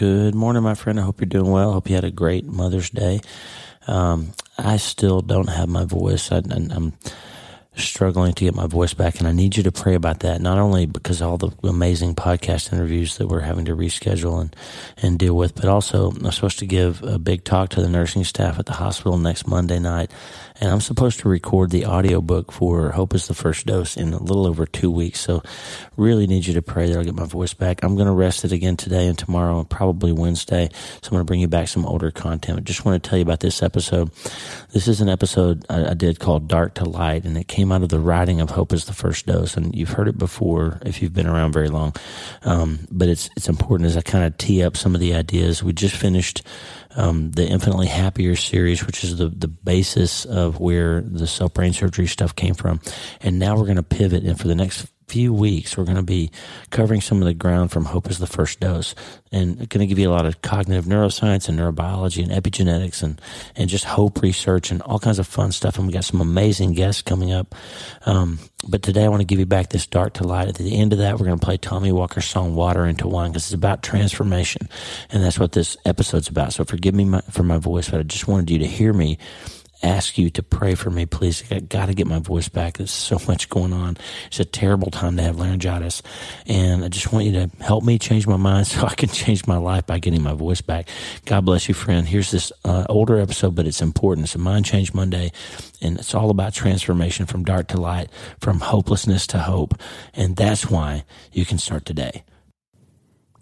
Good morning, my friend. I hope you're doing well. Hope you had a great Mother's Day. Um, I still don't have my voice. I, am struggling to get my voice back, and I need you to pray about that. Not only because all the amazing podcast interviews that we're having to reschedule and and deal with, but also I'm supposed to give a big talk to the nursing staff at the hospital next Monday night, and I'm supposed to record the audiobook for Hope is the First Dose in a little over two weeks. So, really need you to pray that I'll get my voice back. I'm going to rest it again today and tomorrow, and probably Wednesday. So, I'm going to bring you back some older content. I just want to tell you about this episode. This is an episode I, I did called Dark to Light, and it came out of the writing of Hope is the First Dose. And you've heard it before if you've been around very long. Um, but it's, it's important as I kind of tee up some of the ideas. We just finished um, the Infinitely Happier series, which is the, the basis of where the self brain surgery stuff came from. And now we're going to pivot and for the next few weeks, we're going to be covering some of the ground from Hope is the First Dose and going to give you a lot of cognitive neuroscience and neurobiology and epigenetics and, and just hope research and all kinds of fun stuff. And we got some amazing guests coming up. Um, but today I want to give you back this dark to light. At the end of that, we're going to play Tommy Walker's song Water into Wine because it's about transformation. And that's what this episode's about. So forgive me my, for my voice, but I just wanted you to hear me ask you to pray for me, please. I got to get my voice back. There's so much going on. It's a terrible time to have laryngitis. And I just want you to help me change my mind so I can change my life by getting my voice back. God bless you, friend. Here's this uh, older episode, but it's important. It's a Mind Change Monday, and it's all about transformation from dark to light, from hopelessness to hope. And that's why you can start today.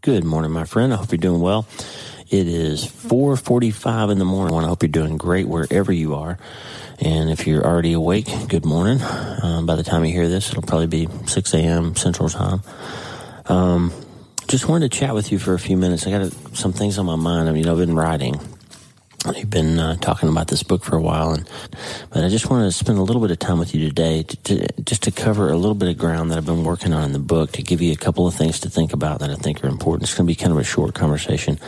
Good morning, my friend. I hope you're doing well. It is 4:45 in the morning. I hope you're doing great wherever you are. And if you're already awake, good morning. Um, by the time you hear this, it'll probably be 6 a.m. Central Time. Um, just wanted to chat with you for a few minutes. I got some things on my mind. I mean, I've been writing. You've been uh, talking about this book for a while, and but I just wanted to spend a little bit of time with you today, to, to, just to cover a little bit of ground that I've been working on in the book, to give you a couple of things to think about that I think are important. It's going to be kind of a short conversation.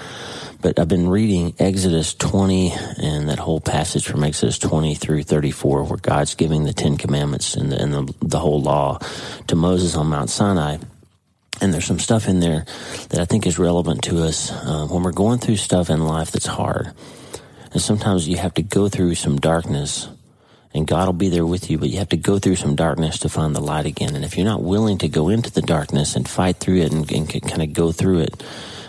But I've been reading Exodus 20 and that whole passage from Exodus 20 through 34 where God's giving the Ten Commandments and the, and the, the whole law to Moses on Mount Sinai. And there's some stuff in there that I think is relevant to us uh, when we're going through stuff in life that's hard. And sometimes you have to go through some darkness and God will be there with you, but you have to go through some darkness to find the light again. And if you're not willing to go into the darkness and fight through it and, and kind of go through it,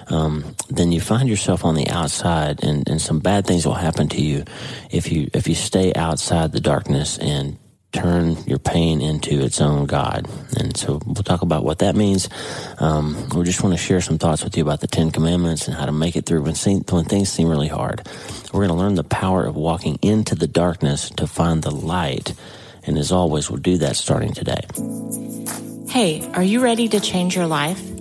um, then you find yourself on the outside, and, and some bad things will happen to you if you if you stay outside the darkness and turn your pain into its own God. And so we'll talk about what that means. Um, we just want to share some thoughts with you about the Ten Commandments and how to make it through when, when things seem really hard. We're going to learn the power of walking into the darkness to find the light. And as always, we'll do that starting today. Hey, are you ready to change your life?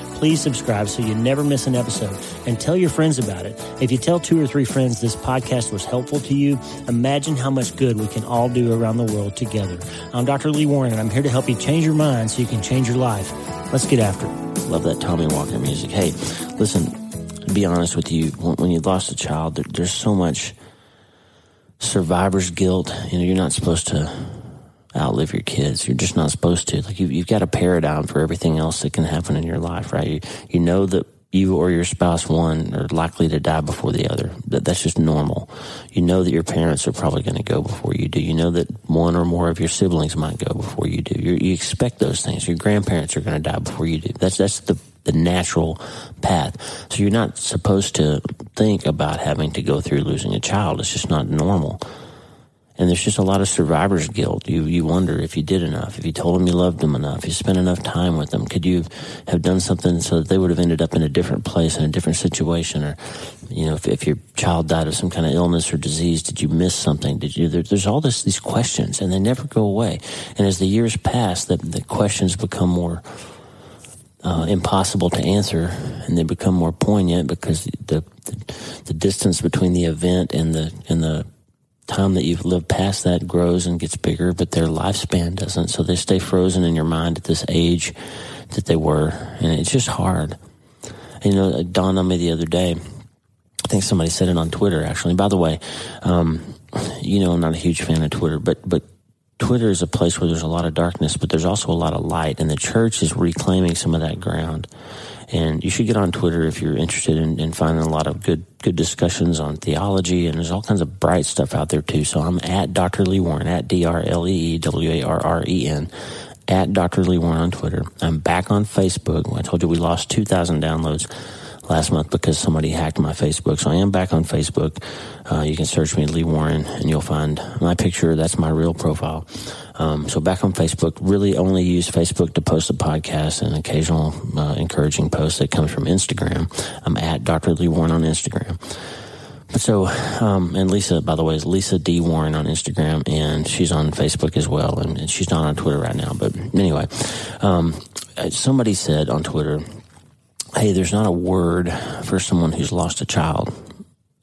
please subscribe so you never miss an episode and tell your friends about it. If you tell two or three friends this podcast was helpful to you, imagine how much good we can all do around the world together. I'm Dr. Lee Warren and I'm here to help you change your mind so you can change your life. Let's get after it. Love that Tommy Walker music. Hey, listen, be honest with you, when you lost a child, there's so much survivor's guilt. You know, you're not supposed to outlive your kids. You're just not supposed to. Like you've, you've got a paradigm for everything else that can happen in your life, right? You, you know that you or your spouse one are likely to die before the other. That, that's just normal. You know that your parents are probably going to go before you do. You know that one or more of your siblings might go before you do. You're, you expect those things. Your grandparents are going to die before you do. That's that's the the natural path. So you're not supposed to think about having to go through losing a child. It's just not normal. And there's just a lot of survivor's guilt. You you wonder if you did enough, if you told them you loved them enough, if you spent enough time with them. Could you have done something so that they would have ended up in a different place, in a different situation? Or, you know, if, if your child died of some kind of illness or disease, did you miss something? Did you? There, there's all this these questions, and they never go away. And as the years pass, the, the questions become more uh, impossible to answer, and they become more poignant because the, the, the distance between the event and the and the time that you've lived past that grows and gets bigger, but their lifespan doesn't. So they stay frozen in your mind at this age that they were, and it's just hard. And, you know, it dawned on me the other day. I think somebody said it on Twitter. Actually, by the way, um, you know, I'm not a huge fan of Twitter, but but Twitter is a place where there's a lot of darkness, but there's also a lot of light, and the church is reclaiming some of that ground. And you should get on Twitter if you're interested in, in, finding a lot of good good discussions on theology, and there's all kinds of bright stuff out there too. So I'm at Dr. Lee Warren at D R L E E W A R R E N at Dr. Lee Warren on Twitter. I'm back on Facebook. I told you we lost 2,000 downloads last month because somebody hacked my Facebook. So I am back on Facebook. Uh, you can search me, Lee Warren, and you'll find my picture. That's my real profile. Um, so back on Facebook, really only use Facebook to post a podcast and occasional uh, encouraging posts that comes from Instagram. I'm at Dr. Lee Warren on Instagram. But so, um, and Lisa, by the way, is Lisa D. Warren on Instagram, and she's on Facebook as well, and, and she's not on Twitter right now. But anyway, um, somebody said on Twitter, hey, there's not a word for someone who's lost a child.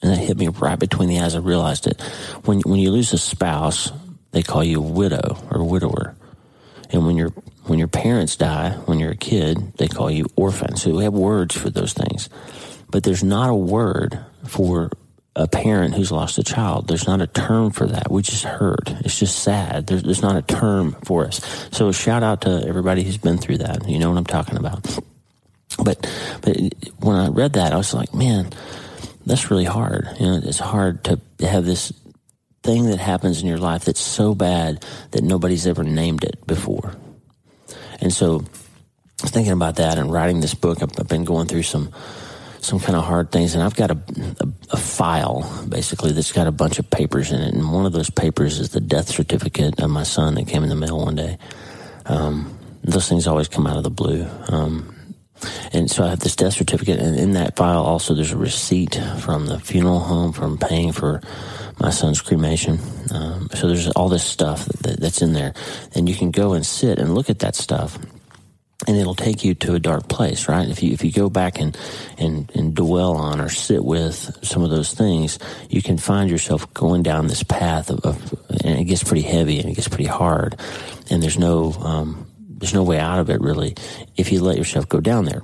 And that hit me right between the eyes. I realized it. When, when you lose a spouse, they call you widow or widower. And when your when your parents die, when you're a kid, they call you orphan. So we have words for those things. But there's not a word for a parent who's lost a child. There's not a term for that. We just heard. It's just sad. There's, there's not a term for us. So shout out to everybody who's been through that. You know what I'm talking about. But but when I read that, I was like, man, that's really hard. You know, it's hard to have this thing that happens in your life that's so bad that nobody's ever named it before. And so, thinking about that and writing this book, I've, I've been going through some some kind of hard things, and I've got a, a, a, file basically that's got a bunch of papers in it, and one of those papers is the death certificate of my son that came in the mail one day. Um, those things always come out of the blue. Um, and so I have this death certificate, and in that file also there's a receipt from the funeral home from paying for my son's cremation. Um, so there's all this stuff that, that's in there, and you can go and sit and look at that stuff, and it'll take you to a dark place, right? If you if you go back and and and dwell on or sit with some of those things, you can find yourself going down this path of, of and it gets pretty heavy and it gets pretty hard, and there's no um, there's no way out of it really if you let yourself go down there.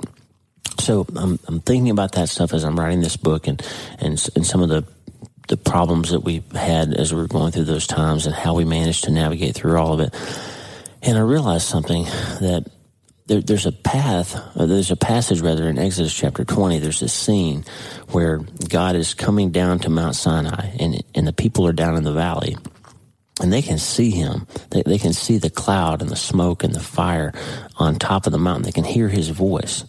So I'm, I'm thinking about that stuff as I'm writing this book and, and, and some of the, the problems that we had as we were going through those times and how we managed to navigate through all of it. And I realized something that there, there's a path, uh, there's a passage rather in Exodus chapter 20. There's this scene where God is coming down to Mount Sinai and, and the people are down in the valley and they can see him. They, they can see the cloud and the smoke and the fire on top of the mountain. They can hear his voice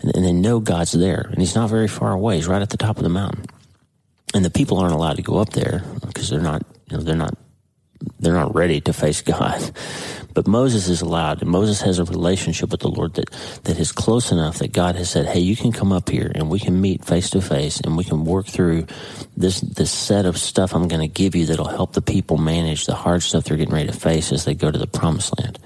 and, and they know God's there and he's not very far away. He's right at the top of the mountain. And the people aren't allowed to go up there because they're not, you know, they're not, they're not ready to face God. But Moses is allowed, and Moses has a relationship with the Lord that, that is close enough that God has said, Hey, you can come up here and we can meet face to face and we can work through this, this set of stuff I'm going to give you that'll help the people manage the hard stuff they're getting ready to face as they go to the promised land.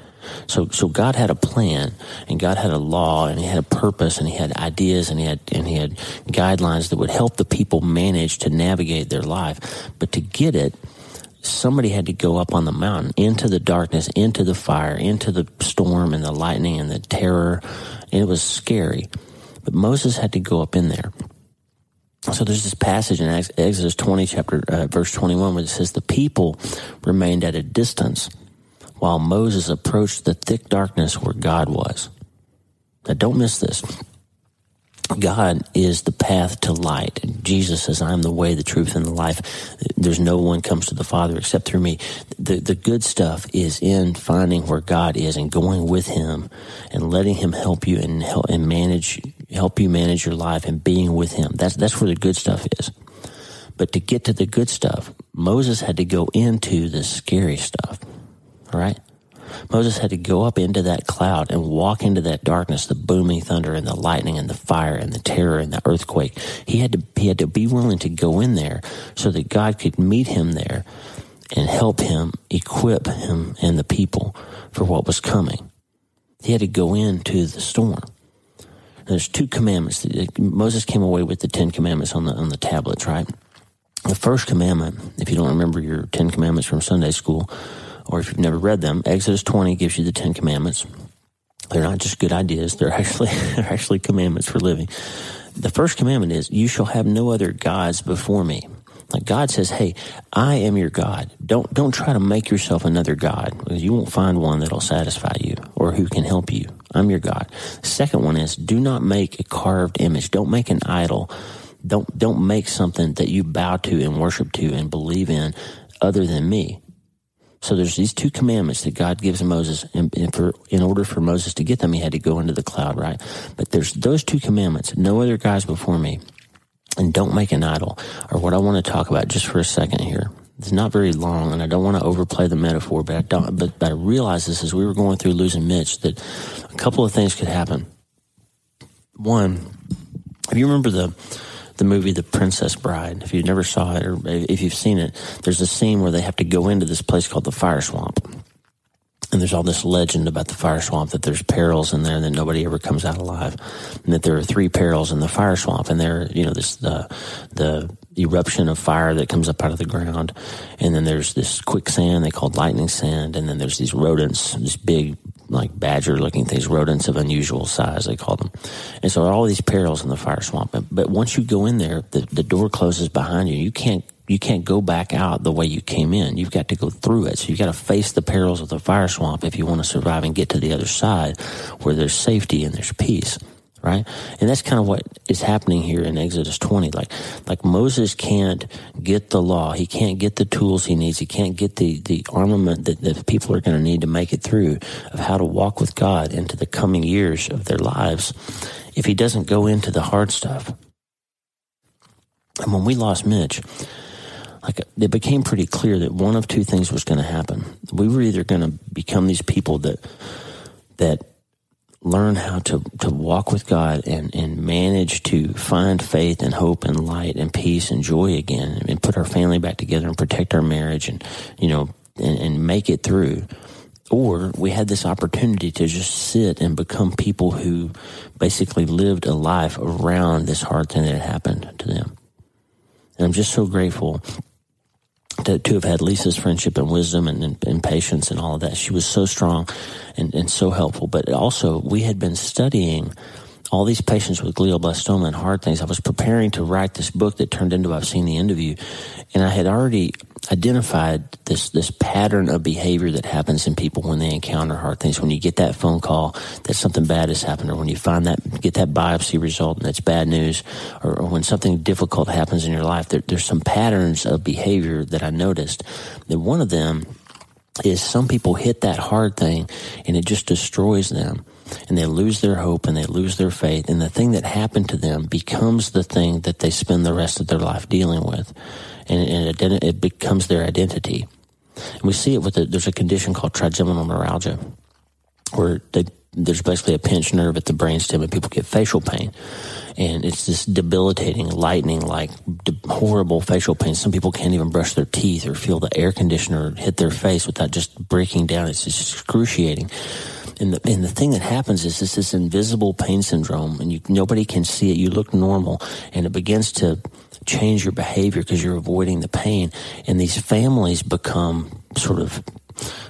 So, so God had a plan and God had a law and he had a purpose and he had ideas and he had, and he had guidelines that would help the people manage to navigate their life. But to get it, somebody had to go up on the mountain into the darkness, into the fire, into the storm and the lightning and the terror. And it was scary. But Moses had to go up in there. So there's this passage in Exodus 20, chapter uh, verse 21, where it says, "The people remained at a distance while Moses approached the thick darkness where God was." Now, don't miss this. God is the path to light. And Jesus says, I'm the way, the truth, and the life. There's no one comes to the Father except through me. The, the good stuff is in finding where God is and going with Him and letting Him help you and help and manage, help you manage your life and being with Him. That's, that's where the good stuff is. But to get to the good stuff, Moses had to go into the scary stuff, right? Moses had to go up into that cloud and walk into that darkness, the booming thunder and the lightning and the fire and the terror and the earthquake. He had to, he had to be willing to go in there so that God could meet him there and help him, equip him and the people for what was coming. He had to go into the storm. There's two commandments. Moses came away with the Ten Commandments on the on the tablets, right? The first commandment, if you don't remember your Ten Commandments from Sunday school, or if you've never read them, Exodus 20 gives you the Ten Commandments. They're not just good ideas; they're actually they're actually commandments for living. The first commandment is, "You shall have no other gods before me." Like God says, "Hey, I am your God. Don't don't try to make yourself another god because you won't find one that'll satisfy you or who can help you. I'm your God." Second one is, "Do not make a carved image. Don't make an idol. Don't don't make something that you bow to and worship to and believe in other than me." So there's these two commandments that God gives Moses, and, for in order for Moses to get them, he had to go into the cloud, right? But there's those two commandments: no other gods before me, and don't make an idol. Or what I want to talk about just for a second here. It's not very long, and I don't want to overplay the metaphor, but I don't. But, but I realized this as we were going through losing Mitch that a couple of things could happen. One, if you remember the the movie The Princess Bride. If you never saw it or if you've seen it, there's a scene where they have to go into this place called the fire swamp. And there's all this legend about the fire swamp that there's perils in there and that nobody ever comes out alive, and that there are three perils in the fire swamp, and there, you know, this the the eruption of fire that comes up out of the ground, and then there's this quicksand they call lightning sand, and then there's these rodents, this big like badger looking things, rodents of unusual size, they call them. And so all these perils in the fire swamp. But once you go in there, the, the door closes behind you. You can't you can't go back out the way you came in. You've got to go through it. So you've got to face the perils of the fire swamp if you want to survive and get to the other side where there's safety and there's peace right? And that's kind of what is happening here in Exodus 20. Like, like Moses can't get the law. He can't get the tools he needs. He can't get the, the armament that, that people are going to need to make it through of how to walk with God into the coming years of their lives if he doesn't go into the hard stuff. And when we lost Mitch, like it became pretty clear that one of two things was going to happen. We were either going to become these people that, that learn how to, to walk with God and, and manage to find faith and hope and light and peace and joy again and put our family back together and protect our marriage and, you know, and, and make it through. Or we had this opportunity to just sit and become people who basically lived a life around this hard thing that had happened to them. And I'm just so grateful to, have had Lisa's friendship and wisdom and, and, and, patience and all of that. She was so strong and, and so helpful. But also, we had been studying all these patients with glioblastoma and hard things. I was preparing to write this book that turned into I've seen the you, and I had already identified this this pattern of behavior that happens in people when they encounter hard things. When you get that phone call that something bad has happened, or when you find that get that biopsy result and it's bad news, or, or when something difficult happens in your life, there, there's some patterns of behavior that I noticed. And one of them is some people hit that hard thing and it just destroys them and they lose their hope and they lose their faith. And the thing that happened to them becomes the thing that they spend the rest of their life dealing with. And, it, it, becomes their identity. And we see it with the, there's a condition called trigeminal neuralgia where they, there's basically a pinched nerve at the brainstem and people get facial pain. And it's this debilitating, lightning like horrible facial pain. Some people can't even brush their teeth or feel the air conditioner hit their face without just breaking down. It's just excruciating. And the, and the thing that happens is this, this invisible pain syndrome and you, nobody can see it. You look normal and it begins to change your behavior because you're avoiding the pain. And these families become sort of,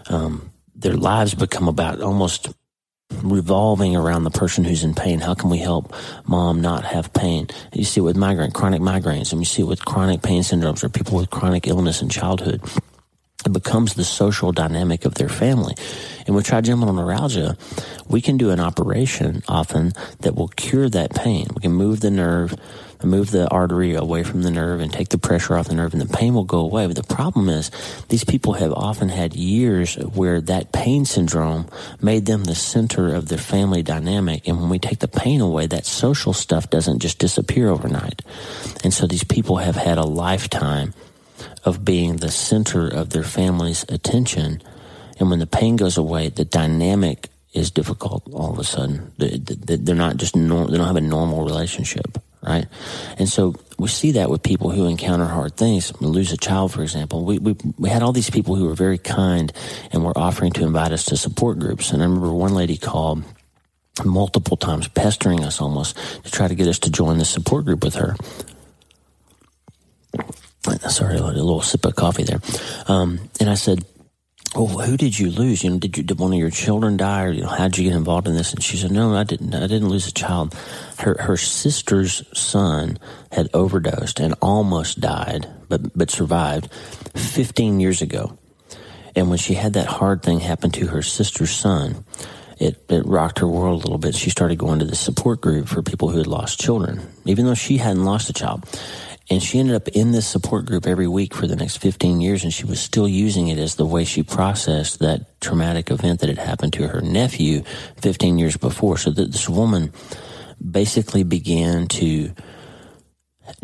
um, their lives become about almost revolving around the person who's in pain. How can we help mom not have pain? You see it with migraine, chronic migraines, and you see it with chronic pain syndromes or people with chronic illness in childhood it becomes the social dynamic of their family. And with trigeminal neuralgia, we can do an operation often that will cure that pain. We can move the nerve move the artery away from the nerve and take the pressure off the nerve and the pain will go away. But the problem is these people have often had years where that pain syndrome made them the center of their family dynamic. And when we take the pain away, that social stuff doesn't just disappear overnight. And so these people have had a lifetime of being the center of their family's attention. And when the pain goes away, the dynamic is difficult all of a sudden. They're not just, norm, they don't have a normal relationship right? And so we see that with people who encounter hard things. We lose a child, for example. We, we, we had all these people who were very kind and were offering to invite us to support groups. And I remember one lady called multiple times, pestering us almost to try to get us to join the support group with her. Sorry, a little sip of coffee there. Um, and I said, well, who did you lose? You know, did you did one of your children die, or you know, how did you get involved in this? And she said, no, I didn't. I didn't lose a child. Her her sister's son had overdosed and almost died, but but survived 15 years ago. And when she had that hard thing happen to her sister's son, it, it rocked her world a little bit. She started going to the support group for people who had lost children, even though she hadn't lost a child. And she ended up in this support group every week for the next 15 years, and she was still using it as the way she processed that traumatic event that had happened to her nephew 15 years before. So that this woman basically began to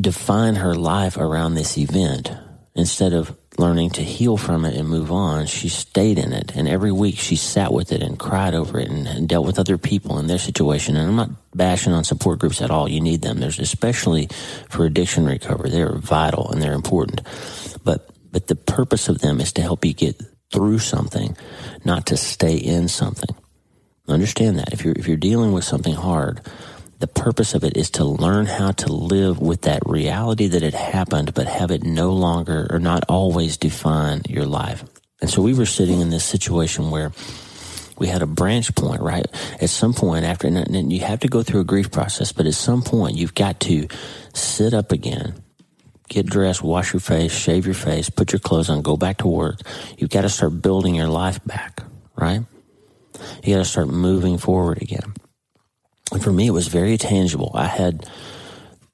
define her life around this event instead of learning to heal from it and move on, she stayed in it. And every week she sat with it and cried over it and, and, dealt with other people in their situation. And I'm not bashing on support groups at all. You need them. There's especially for addiction recovery. They're vital and they're important. But, but the purpose of them is to help you get through something, not to stay in something. Understand that. If you're, if you're dealing with something hard, the purpose of it is to learn how to live with that reality that it happened, but have it no longer or not always define your life. And so we were sitting in this situation where we had a branch point, right? At some point after, and you have to go through a grief process, but at some point you've got to sit up again, get dressed, wash your face, shave your face, put your clothes on, go back to work. You've got to start building your life back, right? You got to start moving forward again. And for me, it was very tangible. I had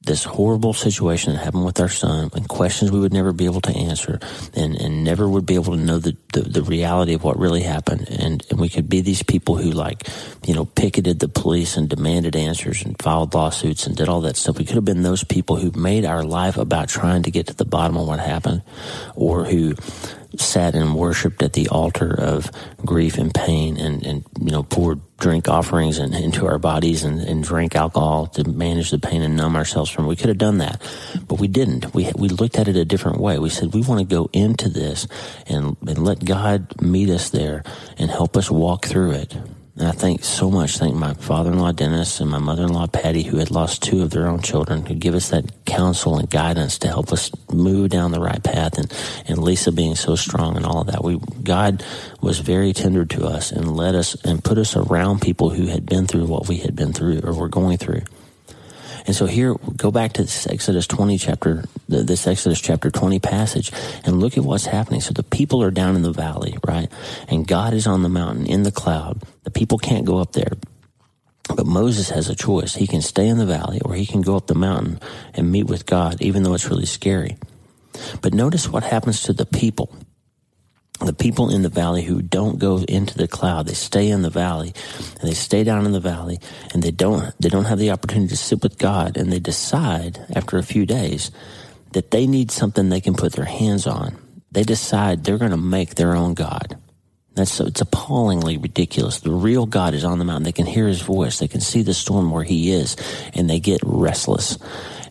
this horrible situation that happened with our son and questions we would never be able to answer and, and never would be able to know the, the, the reality of what really happened. And, and we could be these people who like, you know, picketed the police and demanded answers and filed lawsuits and did all that stuff. We could have been those people who made our life about trying to get to the bottom of what happened or who sat and worshiped at the altar of grief and pain and, and you know, poured drink offerings and, into our bodies and, and drank alcohol to manage the pain and numb ourselves from it. We could have done that, but we didn't. We, we looked at it a different way. We said, we want to go into this and, and let God meet us there and help us walk through it. And I thank so much, thank my father-in-law Dennis and my mother-in-law Patty, who had lost two of their own children, who give us that counsel and guidance to help us move down the right path. And, and Lisa being so strong and all of that. We, God was very tender to us and led us and put us around people who had been through what we had been through or were going through. And so here, go back to this Exodus 20 chapter, this Exodus chapter 20 passage and look at what's happening. So the people are down in the valley, right? And God is on the mountain in the cloud. The people can't go up there. But Moses has a choice. He can stay in the valley or he can go up the mountain and meet with God, even though it's really scary. But notice what happens to the people people in the valley who don't go into the cloud. They stay in the valley and they stay down in the valley and they don't they don't have the opportunity to sit with god and they decide after a few days that they need something they can put their hands on. They decide they're going to make their own god. That's it's appallingly ridiculous. The real god is on the mountain. They can hear his voice. They can see the storm where he is and they get restless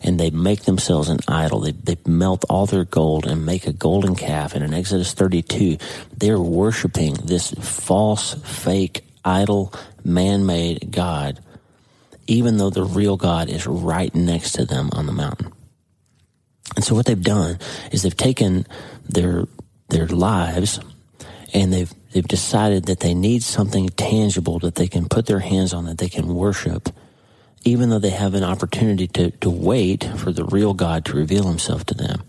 and they make themselves an idol. They, they melt all their gold and make a golden calf. And in Exodus 32, they're worshiping this false, fake, idol, man-made God, even though the real God is right next to them on the mountain. And so what they've done is they've taken their, their lives and they've, they've decided that they need something tangible that they can put their hands on, that they can worship even though they have an opportunity to, to wait for the real God to reveal himself to them.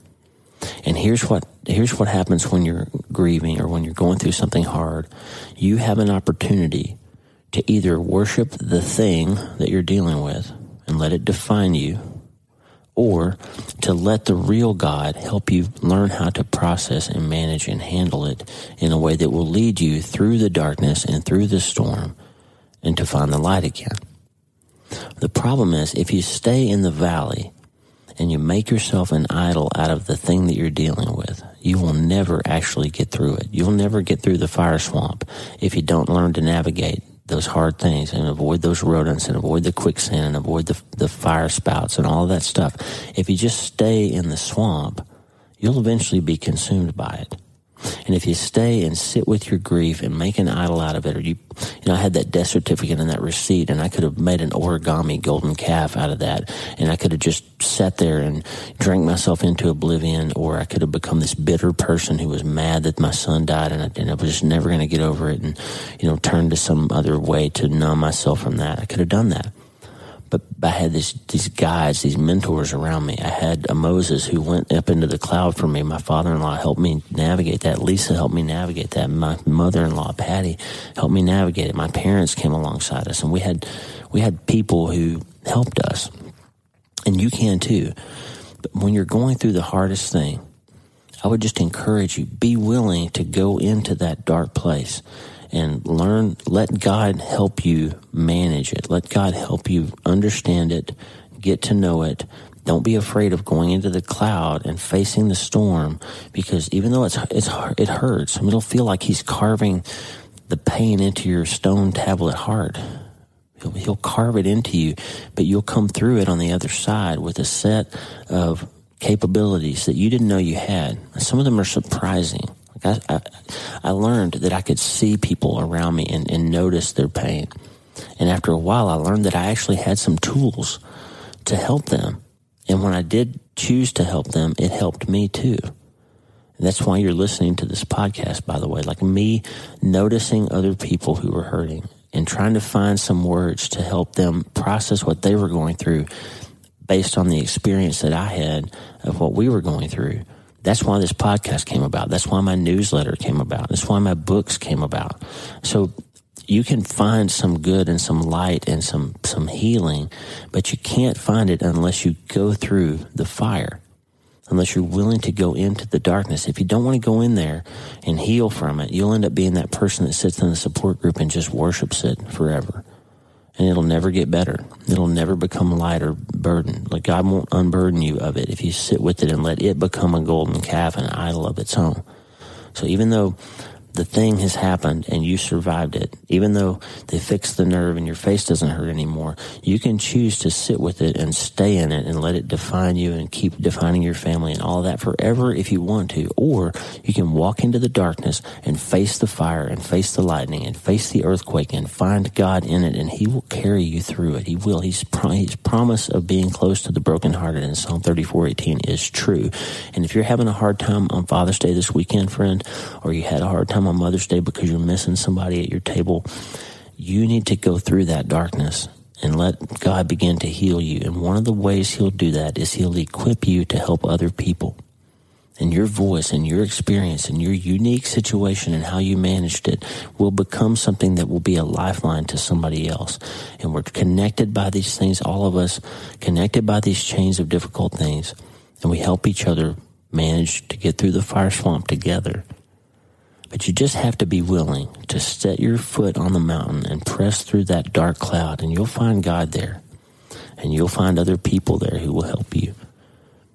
And here's what, here's what happens when you're grieving or when you're going through something hard. You have an opportunity to either worship the thing that you're dealing with and let it define you, or to let the real God help you learn how to process and manage and handle it in a way that will lead you through the darkness and through the storm and to find the light again. The problem is if you stay in the valley and you make yourself an idol out of the thing that you're dealing with, you will never actually get through it. You'll never get through the fire swamp if you don't learn to navigate those hard things and avoid those rodents and avoid the quicksand and avoid the, the fire spouts and all that stuff. If you just stay in the swamp, you'll eventually be consumed by it. And if you stay and sit with your grief and make an idol out of it, or you, you know, I had that death certificate and that receipt, and I could have made an origami golden calf out of that, and I could have just sat there and drank myself into oblivion, or I could have become this bitter person who was mad that my son died, and I, and I was just never going to get over it, and you know, turn to some other way to numb myself from that. I could have done that but I had this, these guides, these mentors around me. I had a Moses who went up into the cloud for me. My father-in-law helped me navigate that. Lisa helped me navigate that. My mother-in-law, Patty, helped me navigate it. My parents came alongside us and we had, we had people who helped us. And you can too. But when you're going through the hardest thing, I would just encourage you, be willing to go into that dark place and learn, let God help you manage it. Let God help you understand it, get to know it. Don't be afraid of going into the cloud and facing the storm because even though it's, it's, it hurts, I mean, it'll feel like he's carving the pain into your stone tablet heart. He'll, he'll carve it into you, but you'll come through it on the other side with a set of capabilities that you didn't know you had. Some of them are surprising. I, I, I learned that I could see people around me and, and notice their pain. And after a while, I learned that I actually had some tools to help them. And when I did choose to help them, it helped me too. And that's why you're listening to this podcast, by the way, like me noticing other people who were hurting and trying to find some words to help them process what they were going through based on the experience that I had of what we were going through. That's why this podcast came about. That's why my newsletter came about. That's why my books came about. So you can find some good and some light and some, some healing, but you can't find it unless you go through the fire, unless you're willing to go into the darkness. If you don't want to go in there and heal from it, you'll end up being that person that sits in the support group and just worships it forever and it'll never get better. It'll never become light or burden. Like God won't unburden you of it if you sit with it and let it become a golden calf, an idol of its own. So even though the thing has happened and you survived it, even though they fixed the nerve and your face doesn't hurt anymore, you can choose to sit with it and stay in it and let it define you and keep defining your family and all that forever if you want to. Or you can walk into the darkness and face the fire and face the lightning and face the earthquake and find God in it and He will carry you through it. He will. He's His promise of being close to the brokenhearted in Psalm 34:18 is true. And if you're having a hard time on Father's Day this weekend, friend, or you had a hard time on Mother's Day because you're missing somebody at your table, you need to go through that darkness and let God begin to heal you. And one of the ways He'll do that is He'll equip you to help other people. And your voice and your experience and your unique situation and how you managed it will become something that will be a lifeline to somebody else. And we're connected by these things, all of us, connected by these chains of difficult things. And we help each other manage to get through the fire swamp together. But you just have to be willing to set your foot on the mountain and press through that dark cloud, and you'll find God there. And you'll find other people there who will help you.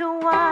Love. It